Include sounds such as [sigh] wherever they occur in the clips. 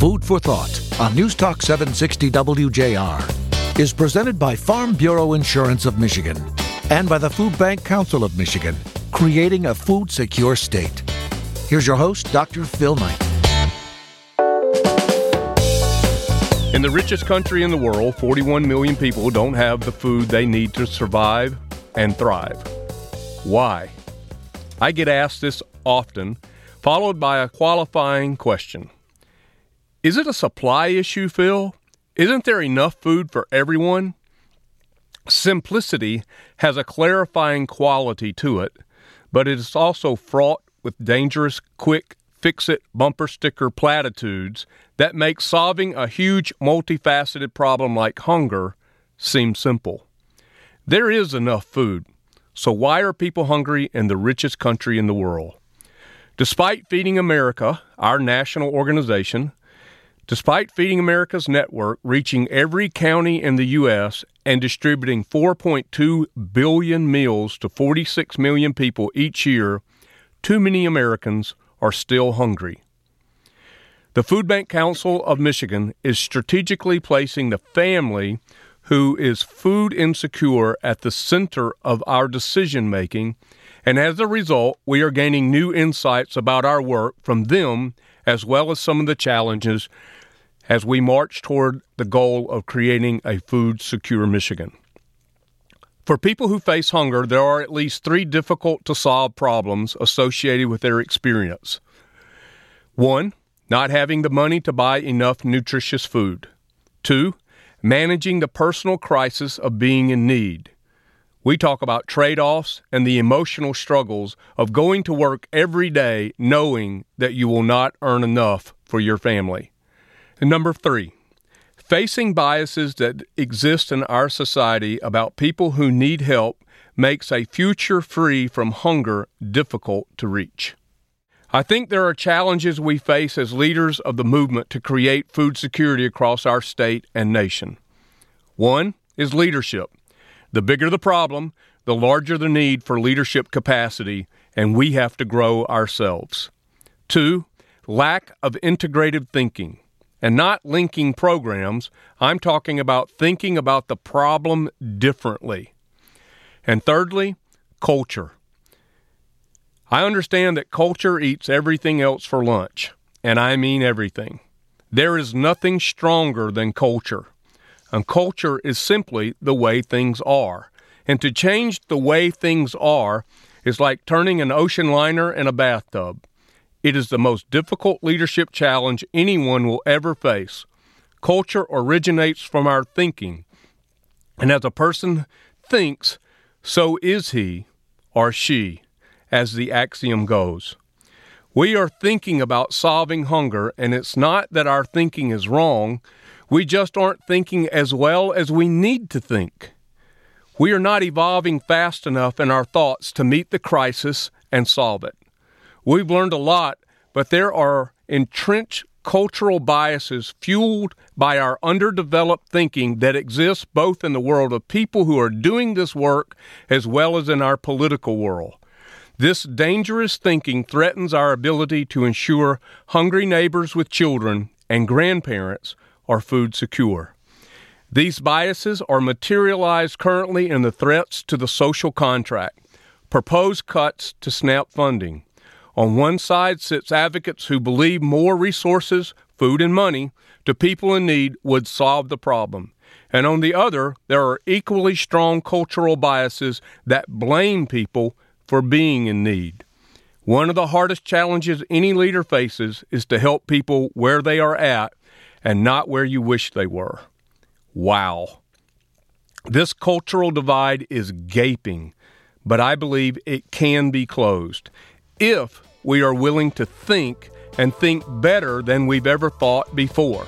Food for Thought on News Talk 760 WJR is presented by Farm Bureau Insurance of Michigan and by the Food Bank Council of Michigan, creating a food secure state. Here's your host, Dr. Phil Knight. In the richest country in the world, 41 million people don't have the food they need to survive and thrive. Why? I get asked this often, followed by a qualifying question. Is it a supply issue, Phil? Isn't there enough food for everyone? Simplicity has a clarifying quality to it, but it is also fraught with dangerous, quick, fix it bumper sticker platitudes that make solving a huge, multifaceted problem like hunger seem simple. There is enough food, so why are people hungry in the richest country in the world? Despite Feeding America, our national organization, Despite Feeding America's network reaching every county in the U.S. and distributing 4.2 billion meals to 46 million people each year, too many Americans are still hungry. The Food Bank Council of Michigan is strategically placing the family who is food insecure at the center of our decision making, and as a result, we are gaining new insights about our work from them as well as some of the challenges as we march toward the goal of creating a food secure Michigan. For people who face hunger, there are at least three difficult to solve problems associated with their experience. One, not having the money to buy enough nutritious food. Two, managing the personal crisis of being in need. We talk about trade offs and the emotional struggles of going to work every day knowing that you will not earn enough for your family. Number three, facing biases that exist in our society about people who need help makes a future free from hunger difficult to reach. I think there are challenges we face as leaders of the movement to create food security across our state and nation. One is leadership. The bigger the problem, the larger the need for leadership capacity, and we have to grow ourselves. Two, lack of integrated thinking and not linking programs. I'm talking about thinking about the problem differently. And thirdly, culture. I understand that culture eats everything else for lunch, and I mean everything. There is nothing stronger than culture. And culture is simply the way things are. And to change the way things are is like turning an ocean liner in a bathtub. It is the most difficult leadership challenge anyone will ever face. Culture originates from our thinking. And as a person thinks, so is he or she, as the axiom goes. We are thinking about solving hunger, and it's not that our thinking is wrong. We just aren't thinking as well as we need to think. We are not evolving fast enough in our thoughts to meet the crisis and solve it. We've learned a lot, but there are entrenched cultural biases fueled by our underdeveloped thinking that exists both in the world of people who are doing this work as well as in our political world. This dangerous thinking threatens our ability to ensure hungry neighbors with children and grandparents are food secure. These biases are materialized currently in the threats to the social contract, proposed cuts to SNAP funding, on one side sits advocates who believe more resources, food and money, to people in need would solve the problem. And on the other, there are equally strong cultural biases that blame people for being in need. One of the hardest challenges any leader faces is to help people where they are at and not where you wish they were. Wow. This cultural divide is gaping, but I believe it can be closed if we are willing to think and think better than we've ever thought before.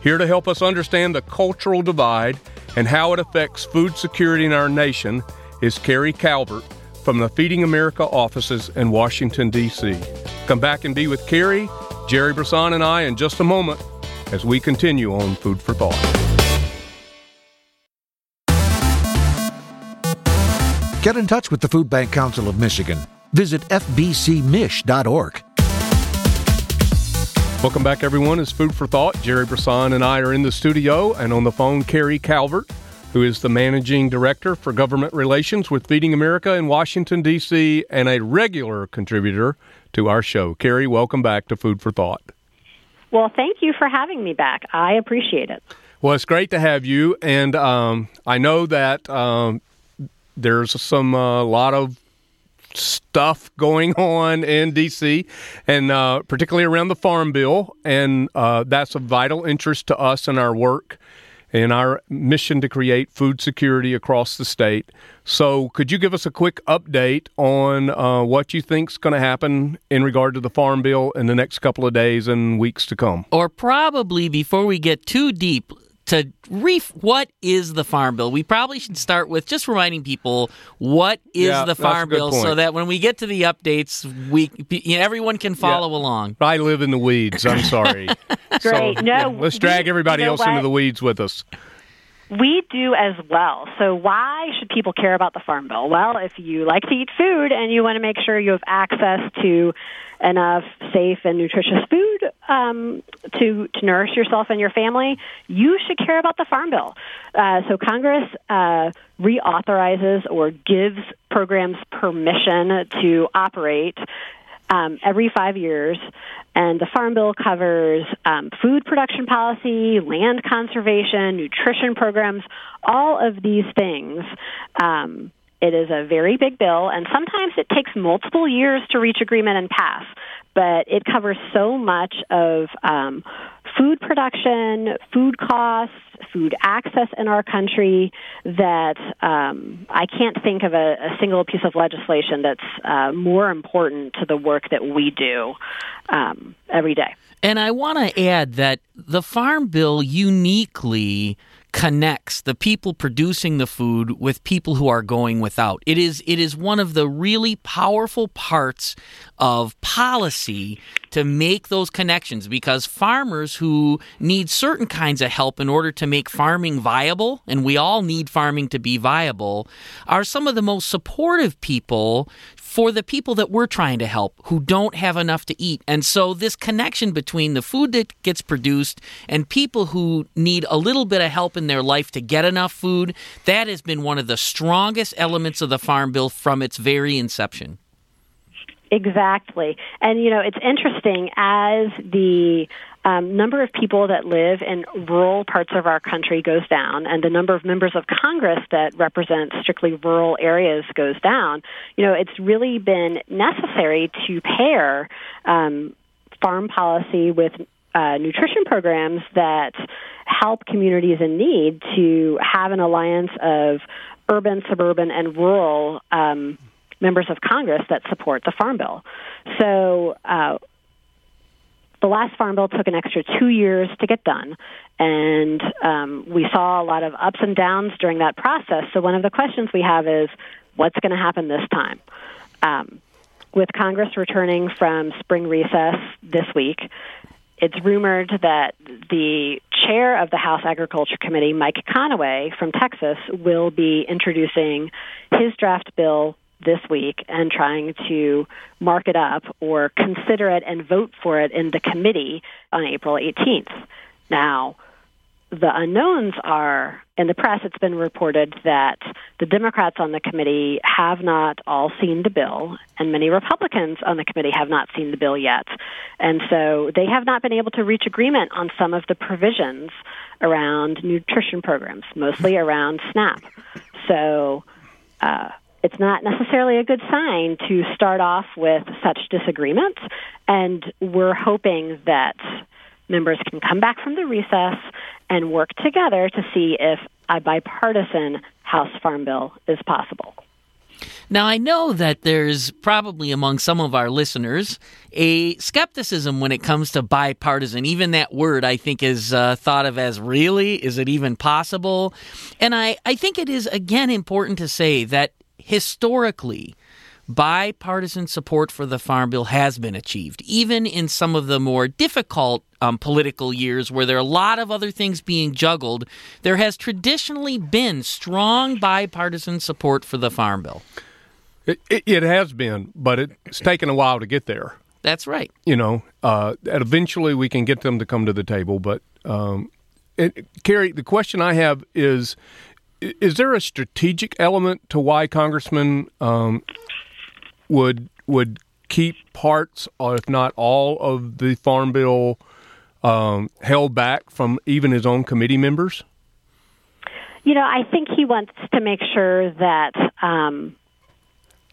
Here to help us understand the cultural divide and how it affects food security in our nation is Carrie Calvert from the Feeding America offices in Washington, D.C. Come back and be with Carrie, Jerry Brisson, and I in just a moment as we continue on Food for Thought. Get in touch with the Food Bank Council of Michigan Visit fbcmich.org. Welcome back, everyone. It's Food for Thought. Jerry Brisson and I are in the studio, and on the phone, Carrie Calvert, who is the managing director for government relations with Feeding America in Washington, D.C., and a regular contributor to our show. Carrie, welcome back to Food for Thought. Well, thank you for having me back. I appreciate it. Well, it's great to have you, and um, I know that um, there's some a uh, lot of stuff going [laughs] on in D.C. and uh, particularly around the Farm Bill, and uh, that's of vital interest to us in our work and our mission to create food security across the state. So, could you give us a quick update on uh, what you think is going to happen in regard to the Farm Bill in the next couple of days and weeks to come? Or probably before we get too deep, to reef what is the farm bill we probably should start with just reminding people what is yeah, the farm bill point. so that when we get to the updates we you know, everyone can follow yeah. along i live in the weeds i'm sorry [laughs] great so, no yeah, let's drag we, everybody you know else what? into the weeds with us we do as well. So, why should people care about the Farm Bill? Well, if you like to eat food and you want to make sure you have access to enough safe and nutritious food um, to to nourish yourself and your family, you should care about the Farm Bill. Uh, so Congress uh, reauthorizes or gives programs permission to operate um, every five years. And the Farm Bill covers um, food production policy, land conservation, nutrition programs, all of these things. Um, it is a very big bill, and sometimes it takes multiple years to reach agreement and pass. But it covers so much of um, food production, food costs, food access in our country that um, I can't think of a, a, single piece of legislation that's uh, more important to the work that we do um, every day. And I want to add that the Farm Bill uniquely connects the people producing the food with people who are going without. It is it is one of the really powerful parts of policy to make those connections because farmers who need certain kinds of help in order to make farming viable and we all need farming to be viable are some of the most supportive people for the people that we're trying to help who don't have enough to eat. And so, this connection between the food that gets produced and people who need a little bit of help in their life to get enough food, that has been one of the strongest elements of the Farm Bill from its very inception. Exactly. And, you know, it's interesting as the um, number of people that live in rural parts of our country goes down, and the number of members of Congress that represent strictly rural areas goes down, you know, it's really been necessary to pair um, farm policy with uh, nutrition programs that help communities in need to have an alliance of urban, suburban, and rural um, members of Congress that support the Farm Bill. So, uh, the last farm bill took an extra two years to get done, and um, we saw a lot of ups and downs during that process. So one of the questions we have is, what's going to happen this time? Um, with Congress returning from spring recess this week, it's rumored that the chair of the House Agriculture Committee, Mike Conaway from Texas, will be introducing his draft bill this week and trying to mark it up or consider it and vote for it in the committee on April 18th. Now, the unknowns are in the press, it's been reported that the Democrats on the committee have not all seen the bill, and many Republicans on the committee have not seen the bill yet. And so they have not been able to reach agreement on some of the provisions around nutrition programs, mostly around SNAP. So, uh, it's not necessarily a good sign to start off with such disagreements, and we're hoping that members can come back from the recess and work together to see if a bipartisan House Farm Bill is possible. Now, I know that there's probably among some of our listeners a skepticism when it comes to bipartisan. Even that word, I think, is uh, thought of as really? Is it even possible? And I, I think it is, again, important to say that historically, bipartisan support for the Farm Bill has been achieved, even in some of the more difficult um, political years where there are a lot of other things being juggled. There has traditionally been strong bipartisan support for the Farm Bill. It, it, it has been, but it's taken a while to get there. That's right. You know, uh, eventually we can get them to come to the table. But, um, it, Carrie, the question I have is is there a strategic element to why congressmen um, would would keep parts, or if not all, of the farm bill um, held back from even his own committee members? You know, I think he wants to make sure that um,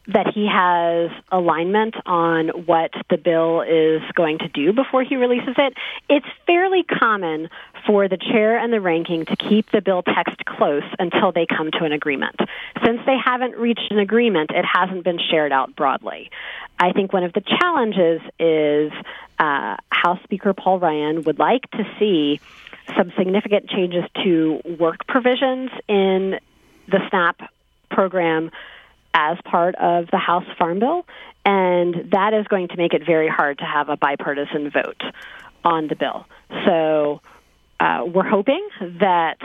that he has alignment on what the bill is going to do before he releases it. It's fairly common for the chair and the ranking to keep the bill text close until they come to an agreement. Since they haven't reached an agreement, it hasn't been shared out broadly. I think one of the challenges is uh, House Speaker Paul Ryan would like to see some significant changes to work provisions in the SNAP program as part of the House Farm Bill, and that is going to make it very hard to have a bipartisan vote on the bill. So uh, we're hoping that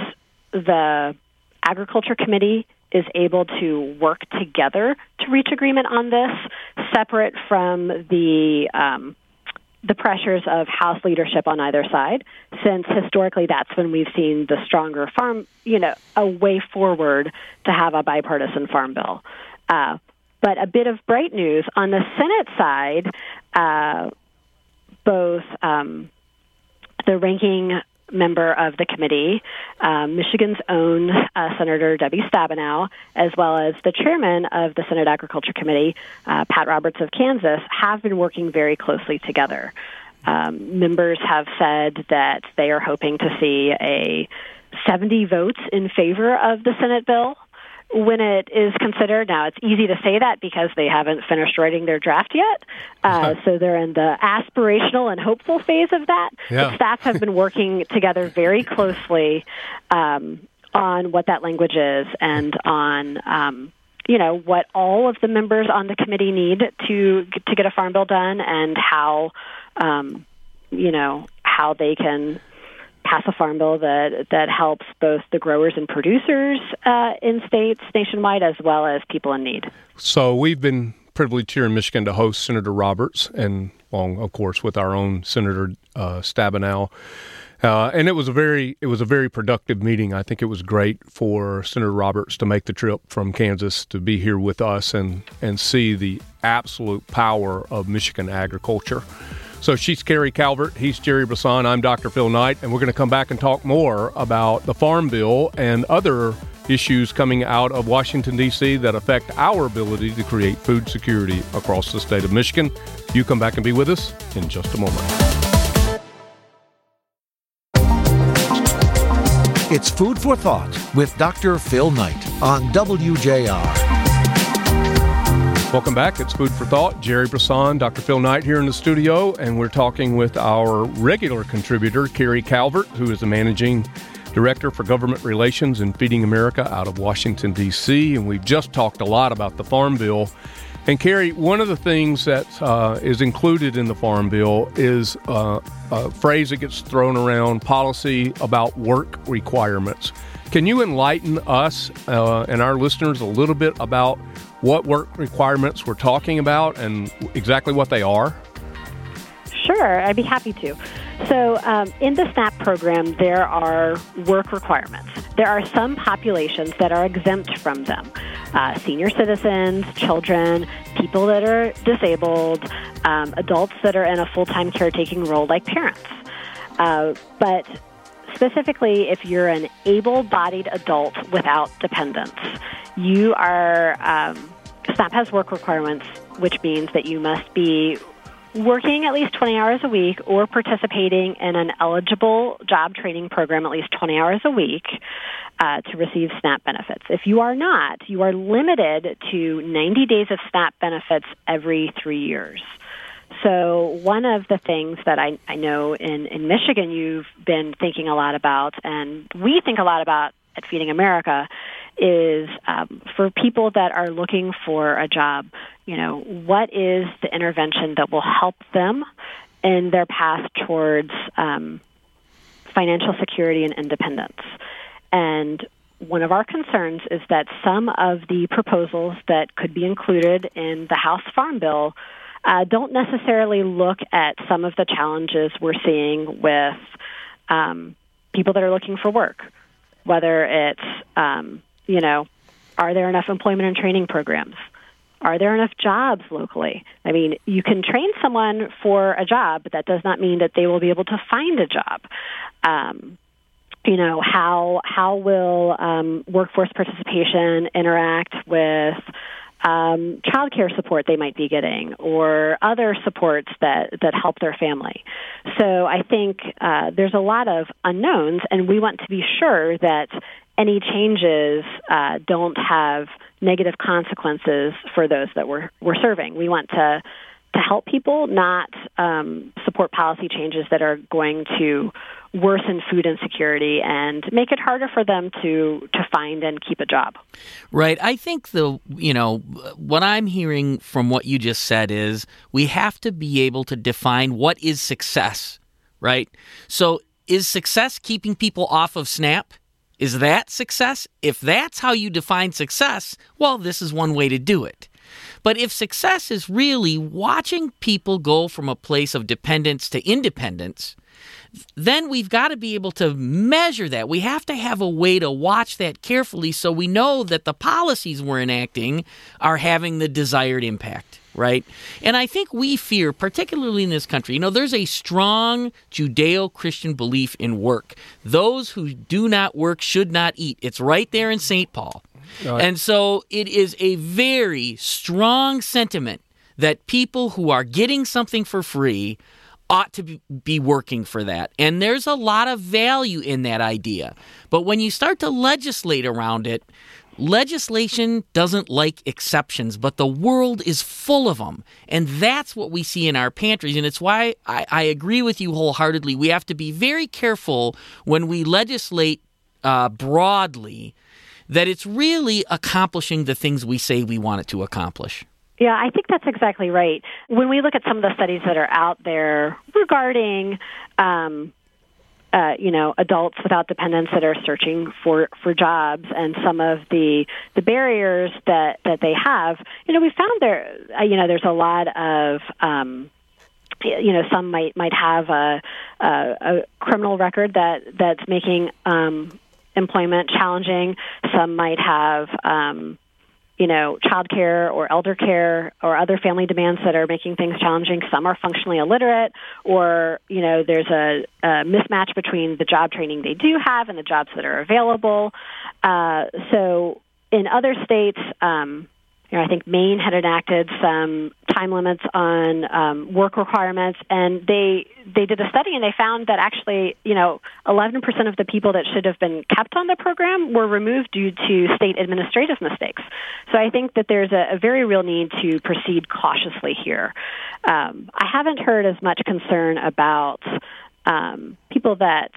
the Agriculture Committee is able to work together to reach agreement on this, separate from the um, the pressures of House leadership on either side, since historically that's when we've seen the stronger farm, you know, a way forward to have a bipartisan farm bill. Uh, but a bit of bright news on the Senate side, uh, both um, the ranking member of the committee, um, Michigan's own uh, Senator Debbie Stabenow, as well as the chairman of the Senate Agriculture Committee, uh, Pat Roberts of Kansas, have been working very closely together. Um, members have said that they are hoping to see a 70 votes in favor of the Senate bill when it is considered. Now, it's easy to say that because they haven't finished writing their draft yet. Uh, [laughs] so they're in the aspirational and hopeful phase of that. Yeah. Staff have been working [laughs] together very closely um, on what that language is and on. Um, you know what all of the members on the committee need to to get a farm bill done, and how um, you know how they can pass a farm bill that that helps both the growers and producers uh, in states nationwide as well as people in need. So we've been privileged here in Michigan to host Senator Roberts, and along, of course, with our own Senator uh, Stabenow. Uh, and it was a very it was a very productive meeting. I think it was great for Senator Roberts to make the trip from Kansas to be here with us and and see the absolute power of Michigan agriculture. So she's Carrie Calvert. He's Jerry Brisson. I'm Dr. Phil Knight, and we're going to come back and talk more about the Farm Bill and other issues coming out of Washington, D.C. that affect our ability to create food security across the state of Michigan. You come back and be with us in just a moment. It's Food for Thought with Dr. Phil Knight on WJR. Welcome back. It's Food for Thought. Jerry Brisson, Dr. Phil Knight here in the studio, and we're talking with our regular contributor, Carrie Calvert, who is the managing director for government relations in Feeding America out of Washington, D.C. And we've just talked a lot about the Farm Bill. And Carrie, one of the things that uh, is included in the Farm Bill is uh, a phrase that gets thrown around policy about work requirements. Can you enlighten us uh, and our listeners a little bit about what work requirements we're talking about and exactly what they are? Sure, I'd be happy to. So, um, in the SNAP program, there are work requirements. There are some populations that are exempt from them uh, senior citizens, children, people that are disabled, um, adults that are in a full time caretaking role, like parents. Uh, but specifically, if you're an able bodied adult without dependents, you are, um, SNAP has work requirements, which means that you must be working at least 20 hours a week or participating in an eligible job training program at least 20 hours a week uh, to receive SNAP benefits. If you are not, you are limited to 90 days of SNAP benefits every three years. So, one of the things that I, I know in, in Michigan you've been thinking a lot about, and we think a lot about at Feeding America, is um, for people that are looking for a job, you know, what is the intervention that will help them in their path towards um, financial security and independence? And one of our concerns is that some of the proposals that could be included in the House Farm Bill uh, don't necessarily look at some of the challenges we're seeing with um, people that are looking for work, whether it's, um, you know, are there enough employment and training programs? Are there enough jobs locally? I mean, you can train someone for a job, but that does not mean that they will be able to find a job. Um, you know how how will um, workforce participation interact with um, child care support they might be getting or other supports that, that help their family. So I think uh, there's a lot of unknowns, and we want to be sure that any changes uh, don't have negative consequences for those that we're, we're serving. We want to to help people, not um, support policy changes that are going to worsen food insecurity and make it harder for them to to find and keep a job. Right. I think the you know what I'm hearing from what you just said is we have to be able to define what is success, right? So is success keeping people off of SNAP? Is that success? If that's how you define success, well, this is one way to do it. But if success is really watching people go from a place of dependence to independence, then we've got to be able to measure that. We have to have a way to watch that carefully so we know that the policies we're enacting are having the desired impact right? And I think we fear, particularly in this country, you know, there's a strong Judeo Christian belief in work. Those who do not work should not eat. It's right there in St. Paul. Right. And so it is a very strong sentiment that people who are getting something for free ought to be working for that. And there's a lot of value in that idea. But when you start to legislate around it, legislation doesn't like exceptions, but the world is full of them. And that's what we see in our pantries. And it's why I, I agree with you wholeheartedly. We have to be very careful when we legislate uh, broadly that it's really accomplishing the things we say we want it to accomplish. Yeah, I think that's exactly right. When we look at some of the studies that are out there regarding, um, uh, you know, adults without dependents that are searching for for jobs, and some of the the barriers that that they have, you know, we found there, uh, you know, there's a lot of um, you know some might might have a, a, a criminal record that that's making um, employment challenging. Some might have um, you know, childcare or elder care or other family demands that are making things challenging. Some are functionally illiterate, or you know, there's a, a mismatch between the job training they do have and the jobs that are available. Uh, so, in other states, um, you know, I think Maine had enacted some time limits on um, work requirements, and they they did a study and they found that actually, you know, 11% of the people that should have been kept on the program were removed due to state administrative mistakes. So I think that there's a, a very real need to proceed cautiously here. Um, I haven't heard as much concern about um, people that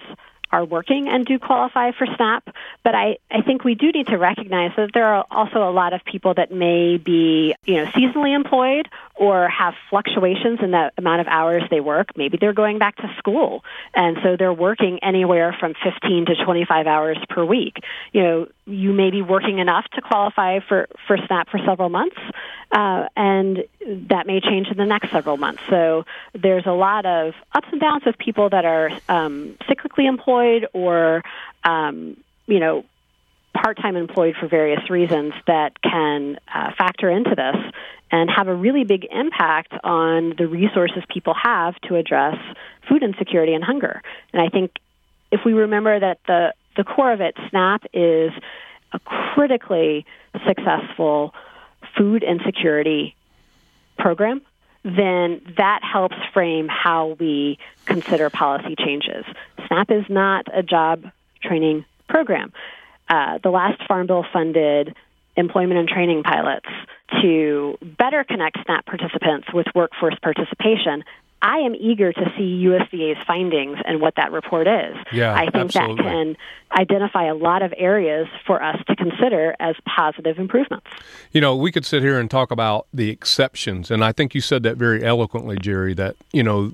are working and do qualify for SNAP. But I, I think we do need to recognize that there are also a lot of people that may be, you know, seasonally employed or have fluctuations in the amount of hours they work. Maybe they're going back to school, and so they're working anywhere from 15 to 25 hours per week. You know, you may be working enough to qualify for, for SNAP for several months, uh, and that may change in the next several months. So there's a lot of ups and downs with people that are um, cyclically employed or, um, you know, part-time employed for various reasons that can uh, factor into this and have a really big impact on the resources people have to address food insecurity and hunger. And I think if we remember that the the core of it, SNAP, is a critically successful food insecurity program, then that helps frame how we consider policy changes. SNAP is not a job training program. Uh, the last Farm Bill funded employment and training pilots to better connect SNAP participants with workforce participation. I am eager to see USDA's findings and what that report is. Yeah, I think absolutely. that can identify a lot of areas for us to consider as positive improvements. You know, we could sit here and talk about the exceptions, and I think you said that very eloquently, Jerry, that, you know,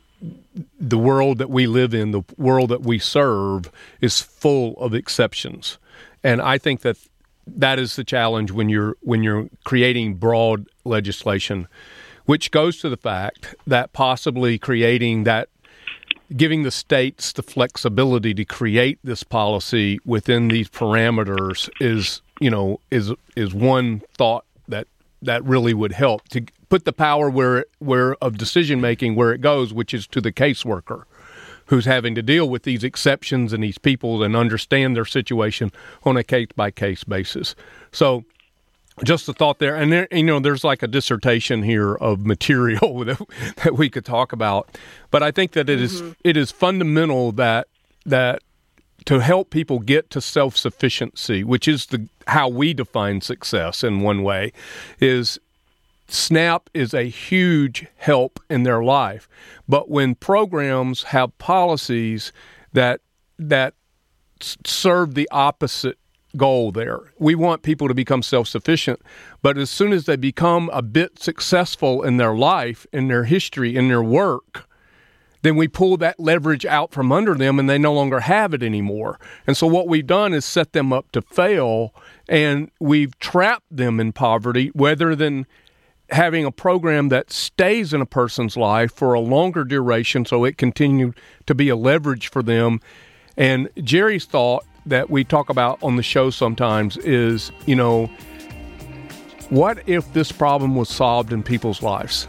the world that we live in, the world that we serve, is full of exceptions. And I think that that is the challenge when you're when you're creating broad legislation which goes to the fact that possibly creating that giving the states the flexibility to create this policy within these parameters is you know is is one thought that that really would help to put the power where where of decision making where it goes which is to the caseworker who's having to deal with these exceptions and these people and understand their situation on a case by case basis. So just a thought there, and there, you know, there's like a dissertation here of material [laughs] that, that we could talk about, but I think that it mm-hmm. is, it is fundamental that that to help people get to self sufficiency, which is the how we define success in one way, is SNAP is a huge help in their life. But when programs have policies that that serve the opposite goal there. We want people to become self sufficient, but as soon as they become a bit successful in their life, in their history, in their work, then we pull that leverage out from under them and they no longer have it anymore. And so what we've done is set them up to fail and we've trapped them in poverty rather than having a program that stays in a person's life for a longer duration so it continued to be a leverage for them. And Jerry's thought that we talk about on the show sometimes is, you know, what if this problem was solved in people's lives?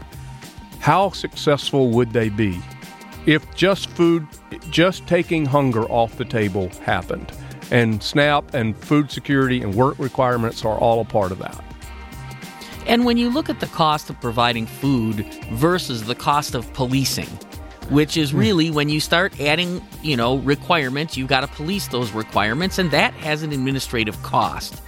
How successful would they be if just food, just taking hunger off the table happened? And SNAP and food security and work requirements are all a part of that. And when you look at the cost of providing food versus the cost of policing, which is hmm. really when you start adding, you know, requirements, You've got to police those requirements, and that has an administrative cost.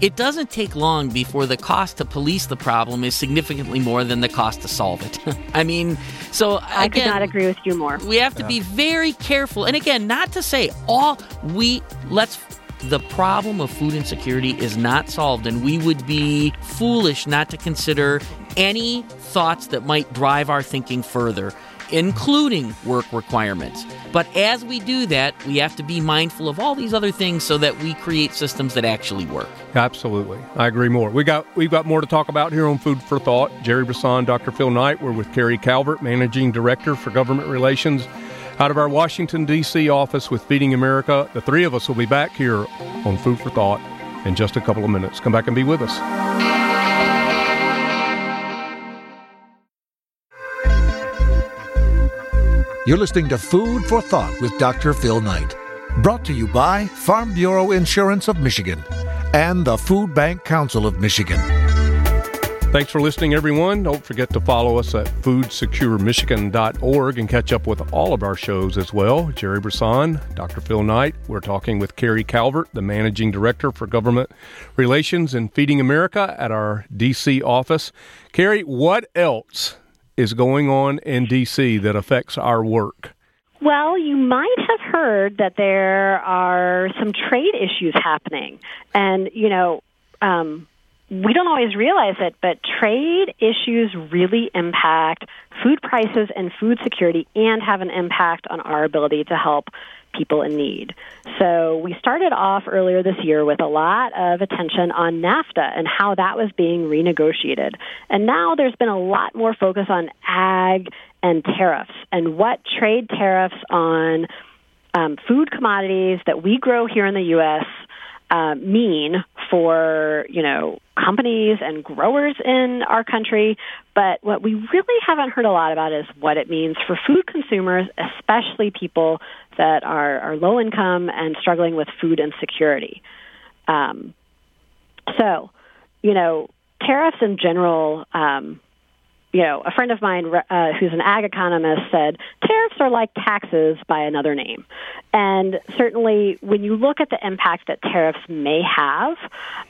It doesn't take long before the cost to police the problem is significantly more than the cost to solve it. [laughs] I mean, so again, I could not agree with you more. We have to yeah. be very careful, and again, not to say all we let's the problem of food insecurity is not solved, and we would be foolish not to consider any thoughts that might drive our thinking further including work requirements. But as we do that, we have to be mindful of all these other things so that we create systems that actually work. Absolutely. I agree more. We got we've got more to talk about here on Food for Thought. Jerry Brisson, Dr. Phil Knight, we're with Carrie Calvert, Managing Director for Government Relations out of our Washington D.C. office with Feeding America. The three of us will be back here on Food for Thought in just a couple of minutes. Come back and be with us. You're listening to Food for Thought with Dr. Phil Knight. Brought to you by Farm Bureau Insurance of Michigan and the Food Bank Council of Michigan. Thanks for listening, everyone. Don't forget to follow us at foodsecuremichigan.org and catch up with all of our shows as well. Jerry Brisson, Dr. Phil Knight. We're talking with Carrie Calvert, the Managing Director for Government Relations and Feeding America at our D.C. office. Carrie, what else is going on in D.C. that affects our work? Well, you might have heard that there are some trade issues happening. And, you know, um, we don't always realize it, but trade issues really impact food prices and food security and have an impact on our ability to help people in need. So we started off earlier this year with a lot of attention on NAFTA and how that was being renegotiated. And now there's been a lot more focus on ag and tariffs and what trade tariffs on um, food commodities that we grow here in the U.S. Uh, mean for you know companies and growers in our country. But what we really haven't heard a lot about is what it means for food consumers, especially people that are, are low income and struggling with food insecurity. Um, so, you know, tariffs in general. Um, you know, a friend of mine uh, who's an ag economist said tariffs are like taxes by another name. And certainly, when you look at the impact that tariffs may have,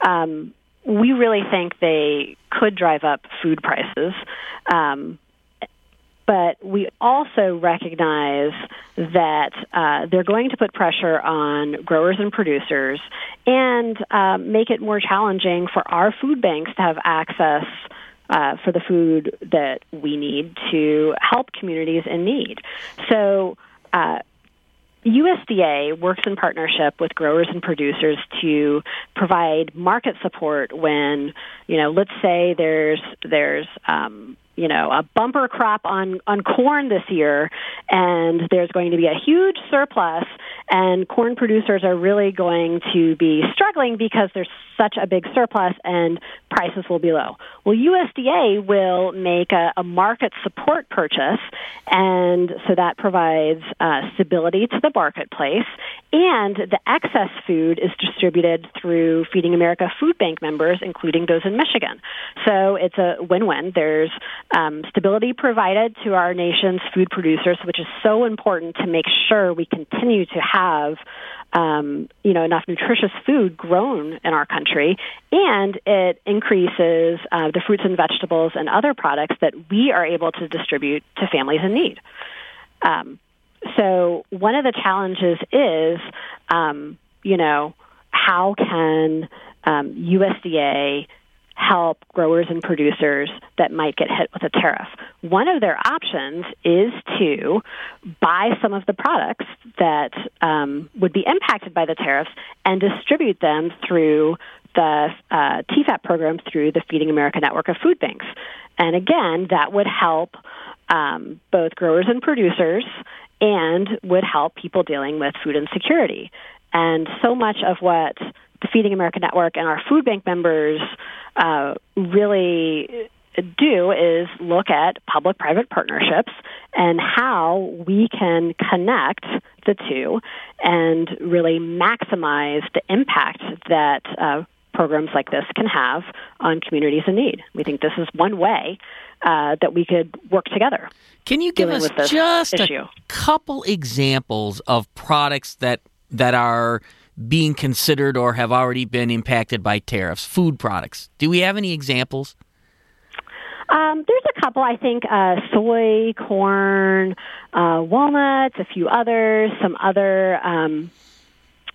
um, we really think they could drive up food prices. Um, but we also recognize that uh, they're going to put pressure on growers and producers and uh, make it more challenging for our food banks to have access uh, for the food that we need to help communities in need. So, uh, USDA works in partnership with growers and producers to provide market support when, you know, let's say there's there's um, you know a bumper crop on on corn this year, and there's going to be a huge surplus, and corn producers are really going to be struggling because there's such a big surplus and prices will be low. Well, USDA will make a, a market support purchase, and so that provides uh, stability to the marketplace, and the excess food is distributed through Feeding America Food Bank members, including those in Michigan. So it's a win-win. There's um, stability provided to our nation's food producers, which is so important to make sure we continue to have um, you know enough nutritious food grown in our country, and it increases uh, the fruits and vegetables and other products that we are able to distribute to families in need. Um, so one of the challenges is, um, you know, how can um, USDA help growers and producers that might get hit with a tariff. One of their options is to buy some of the products that um, would be impacted by the tariffs and distribute them through the uh, TEFAP program through the Feeding America network of food banks. And again, that would help um, both growers and producers and would help people dealing with food insecurity. And so much of what the Feeding America Network and our food bank members uh, really do is look at public private partnerships and how we can connect the two and really maximize the impact that uh, programs like this can have on communities in need. We think this is one way uh, that we could work together. Can you give us just issue. a couple examples of products that that are being considered or have already been impacted by tariffs? Food products. Do we have any examples? Um, there's a couple. I think uh, soy, corn, uh, walnuts, a few others, some other um,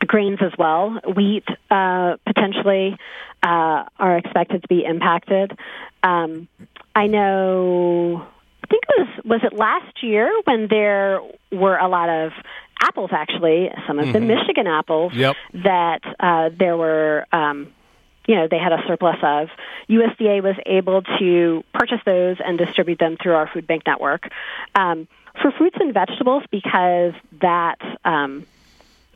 grains as well. Wheat uh, potentially uh, are expected to be impacted. Um, I know. I think it was was it last year when there were a lot of apples actually some of mm-hmm. the Michigan apples yep. that uh, there were um, you know they had a surplus of. USDA was able to purchase those and distribute them through our food bank network. Um, for fruits and vegetables, because that um,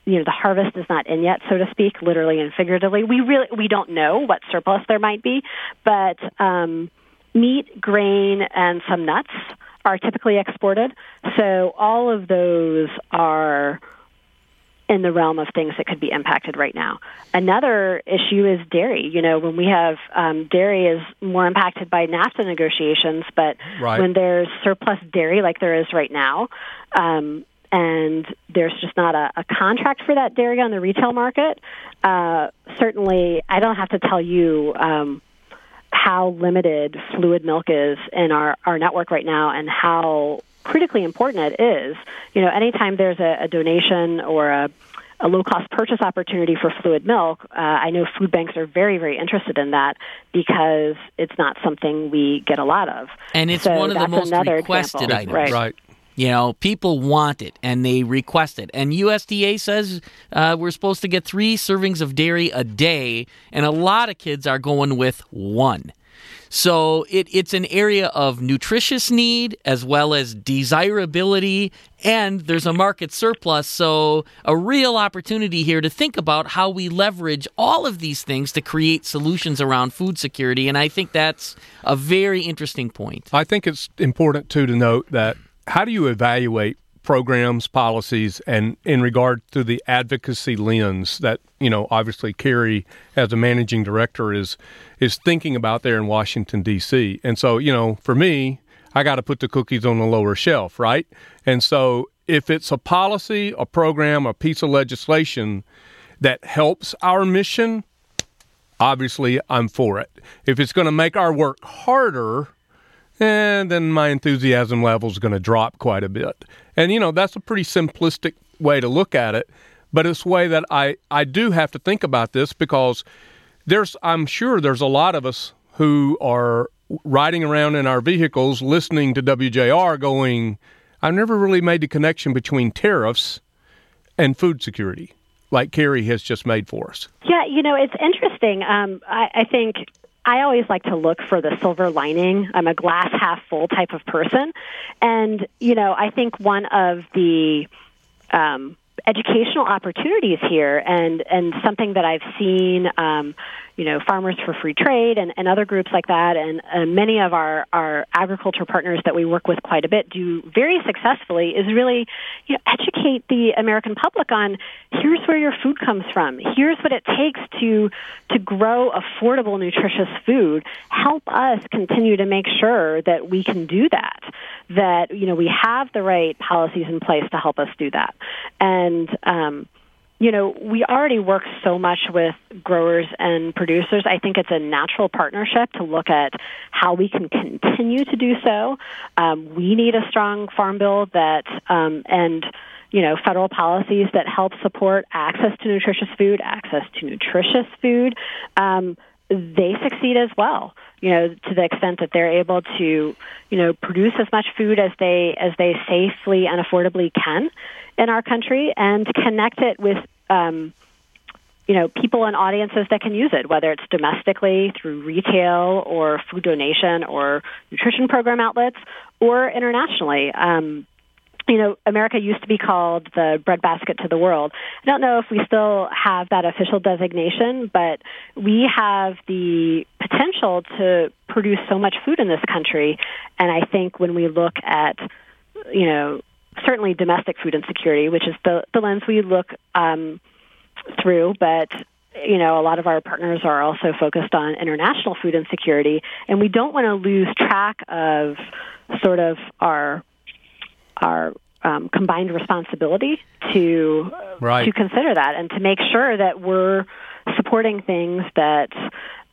you know the harvest is not in yet, so to speak, literally and figuratively. We really we don't know what surplus there might be, but um, meat, grain, and some nuts are typically exported. So all of those are in the realm of things that could be impacted right now. Another issue is dairy. You know, when we have um, dairy is more impacted by NAFTA negotiations, but right. when there's surplus dairy like there is right now, um, and there's just not a, a contract for that dairy on the retail market, uh, certainly I don't have to tell you um, how limited fluid milk is in our, our network right now and how critically important it is. You know, anytime there's a, a donation or a, a low cost purchase opportunity for fluid milk, uh, I know food banks are very, very interested in that because it's not something we get a lot of. And it's so one of the most requested example. items. Right. right. You know, people want it and they request it. And USDA says uh, we're supposed to get three servings of dairy a day, and a lot of kids are going with one. So it, it's an area of nutritious need as well as desirability, and there's a market surplus. So a real opportunity here to think about how we leverage all of these things to create solutions around food security. And I think that's a very interesting point. I think it's important too to note that how do you evaluate programs, policies, and in regard to the advocacy lens that you know, obviously Carrie as a managing director is is thinking about there in Washington D.C. And so, you know, for me, I got to put the cookies on the lower shelf, right? And so, if it's a policy, a program, a piece of legislation that helps our mission, obviously I'm for it. If it's going to make our work harder, and then my enthusiasm level is going to drop quite a bit. And you know, that's a pretty simplistic way to look at it, but it's a way that I I do have to think about this because there's I'm sure there's a lot of us who are riding around in our vehicles listening to WJR going, I've never really made the connection between tariffs and food security like Carrie has just made for us. Yeah, you know, it's interesting. Um, I, I think I always like to look for the silver lining. I'm a glass half full type of person. And, you know, I think one of the um, educational opportunities here and, and something that I've seen um, you know, Farmers for Free Trade and, and other groups like that, and, and many of our, our agriculture partners that we work with quite a bit do very successfully is really, you know, educate the American public on here's where your food comes from, here's what it takes to to grow affordable, nutritious food. Help us continue to make sure that we can do that. That you know we have the right policies in place to help us do that, and um, you know, we already work so much with growers and producers. I think it's a natural partnership to look at how we can continue to do so. Um, we need a strong farm bill that um, and you know federal policies that help support access to nutritious food, access to nutritious food. Um, they succeed as well. You know, to the extent that they're able to, you know, produce as much food as they as they safely and affordably can in our country, and connect it with, um, you know, people and audiences that can use it, whether it's domestically through retail or food donation or nutrition program outlets, or internationally. Um, you know, America used to be called the breadbasket to the world. I don't know if we still have that official designation, but we have the potential to produce so much food in this country. And I think when we look at, you know, certainly domestic food insecurity, which is the, the lens we look um, through, but you know, a lot of our partners are also focused on international food insecurity, and we don't want to lose track of sort of our our um, combined responsibility to right. to consider that and to make sure that we're supporting things that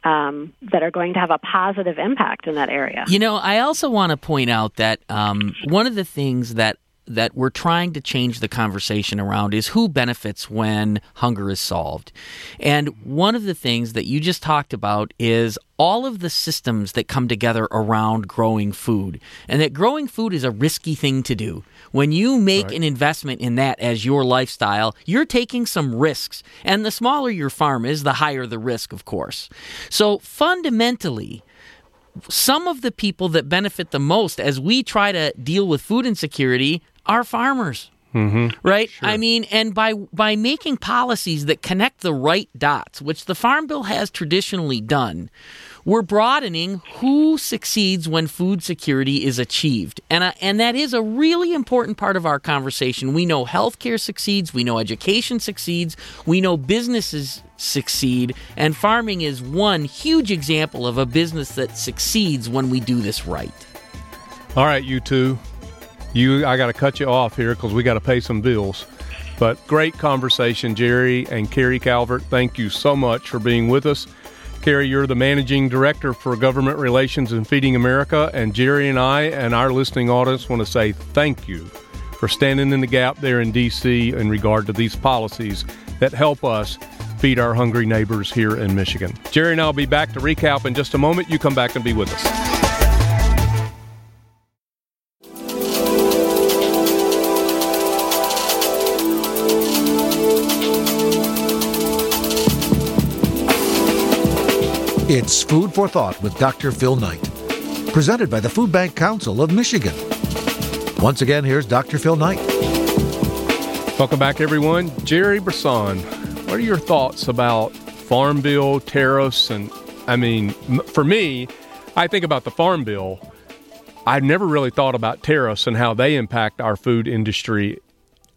um, that are going to have a positive impact in that area. You know, I also want to point out that um, one of the things that that we're trying to change the conversation around is who benefits when hunger is solved. And one of the things that you just talked about is all of the systems that come together around growing food. And that growing food is a risky thing to do. When you make right. an investment in that as your lifestyle, you're taking some risks. And the smaller your farm is, the higher the risk, of course. So fundamentally, some of the people that benefit the most as we try to deal with food insecurity are farmers. Mm-hmm. Right? Sure. I mean, and by by making policies that connect the right dots, which the Farm Bill has traditionally done, we're broadening who succeeds when food security is achieved. And, uh, and that is a really important part of our conversation. We know healthcare succeeds, we know education succeeds, we know businesses succeed, and farming is one huge example of a business that succeeds when we do this right. All right, you two. You, I got to cut you off here because we got to pay some bills. But great conversation, Jerry and Carrie Calvert. Thank you so much for being with us. Carrie, you're the managing director for government relations and Feeding America. And Jerry and I and our listening audience want to say thank you for standing in the gap there in D.C. in regard to these policies that help us feed our hungry neighbors here in Michigan. Jerry and I'll be back to recap in just a moment. You come back and be with us. It's Food for Thought with Dr. Phil Knight, presented by the Food Bank Council of Michigan. Once again, here's Dr. Phil Knight. Welcome back, everyone. Jerry Brisson, what are your thoughts about Farm Bill, tariffs, and I mean, for me, I think about the Farm Bill. I've never really thought about tariffs and how they impact our food industry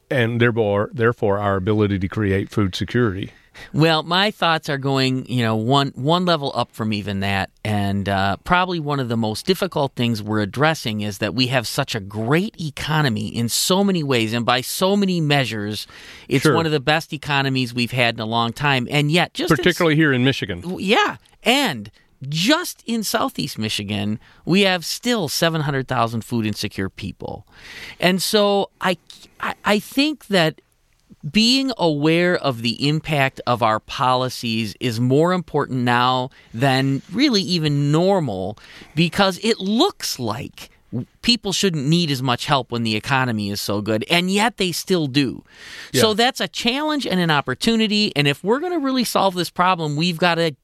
and therefore, therefore our ability to create food security. Well, my thoughts are going, you know, one one level up from even that, and uh, probably one of the most difficult things we're addressing is that we have such a great economy in so many ways, and by so many measures, it's sure. one of the best economies we've had in a long time, and yet just particularly in, here in Michigan, yeah, and just in southeast Michigan, we have still 700,000 food insecure people. And so I, I think that being aware of the impact of our policies is more important now than really even normal because it looks like people shouldn't need as much help when the economy is so good, and yet they still do. Yeah. So that's a challenge and an opportunity. And if we're going to really solve this problem, we've got to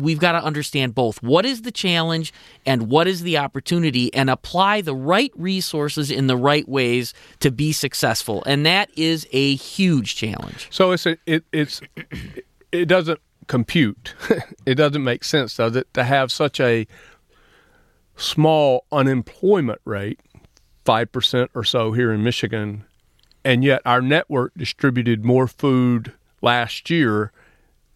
we've got to understand both what is the challenge and what is the opportunity and apply the right resources in the right ways to be successful. And that is a huge challenge. So it's a, it it's it doesn't compute. [laughs] it doesn't make sense, does it, to have such a small unemployment rate, 5% or so here in Michigan, and yet our network distributed more food last year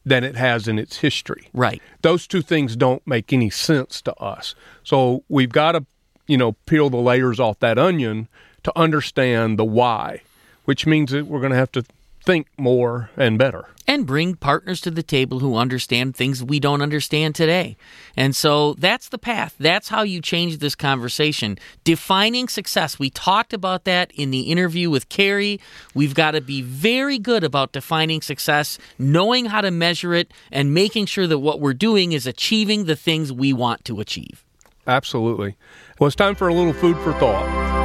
than it has in its history. Right. Those two things don't make any sense to us. So we've got to, you know, peel the layers off that onion to understand the why, which means that we're going to have to think more and better. And bring partners to the table who understand things we don't understand today. And so that's the path. That's how you change this conversation. Defining success. We talked about that in the interview with Carrie. We've got to be very good about defining success, knowing how to measure it, and making sure that what we're doing is achieving the things we want to achieve. Absolutely. Well, it's time for a little food for thought.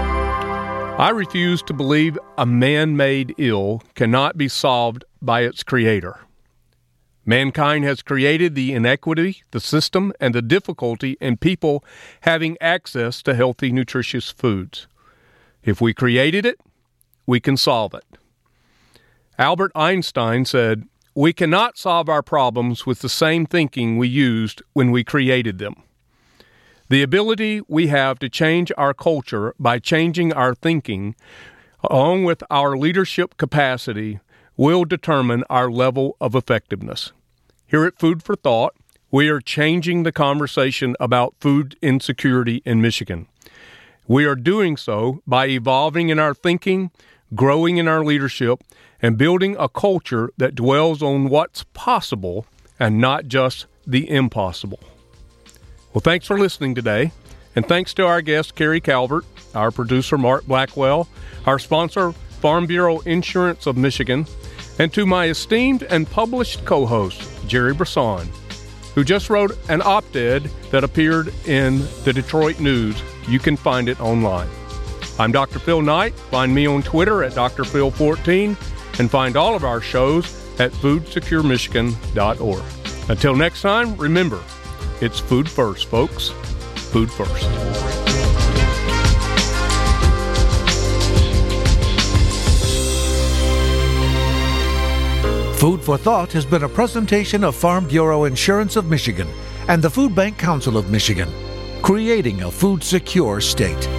I refuse to believe a man made ill cannot be solved by its creator. Mankind has created the inequity, the system, and the difficulty in people having access to healthy, nutritious foods. If we created it, we can solve it. Albert Einstein said, We cannot solve our problems with the same thinking we used when we created them. The ability we have to change our culture by changing our thinking, along with our leadership capacity, will determine our level of effectiveness. Here at Food for Thought, we are changing the conversation about food insecurity in Michigan. We are doing so by evolving in our thinking, growing in our leadership, and building a culture that dwells on what's possible and not just the impossible. Well, thanks for listening today. And thanks to our guest, Carrie Calvert, our producer, Mark Blackwell, our sponsor, Farm Bureau Insurance of Michigan, and to my esteemed and published co host, Jerry Brisson, who just wrote an op ed that appeared in the Detroit News. You can find it online. I'm Dr. Phil Knight. Find me on Twitter at drphil14 and find all of our shows at foodsecuremichigan.org. Until next time, remember, it's food first, folks. Food first. Food for Thought has been a presentation of Farm Bureau Insurance of Michigan and the Food Bank Council of Michigan, creating a food secure state.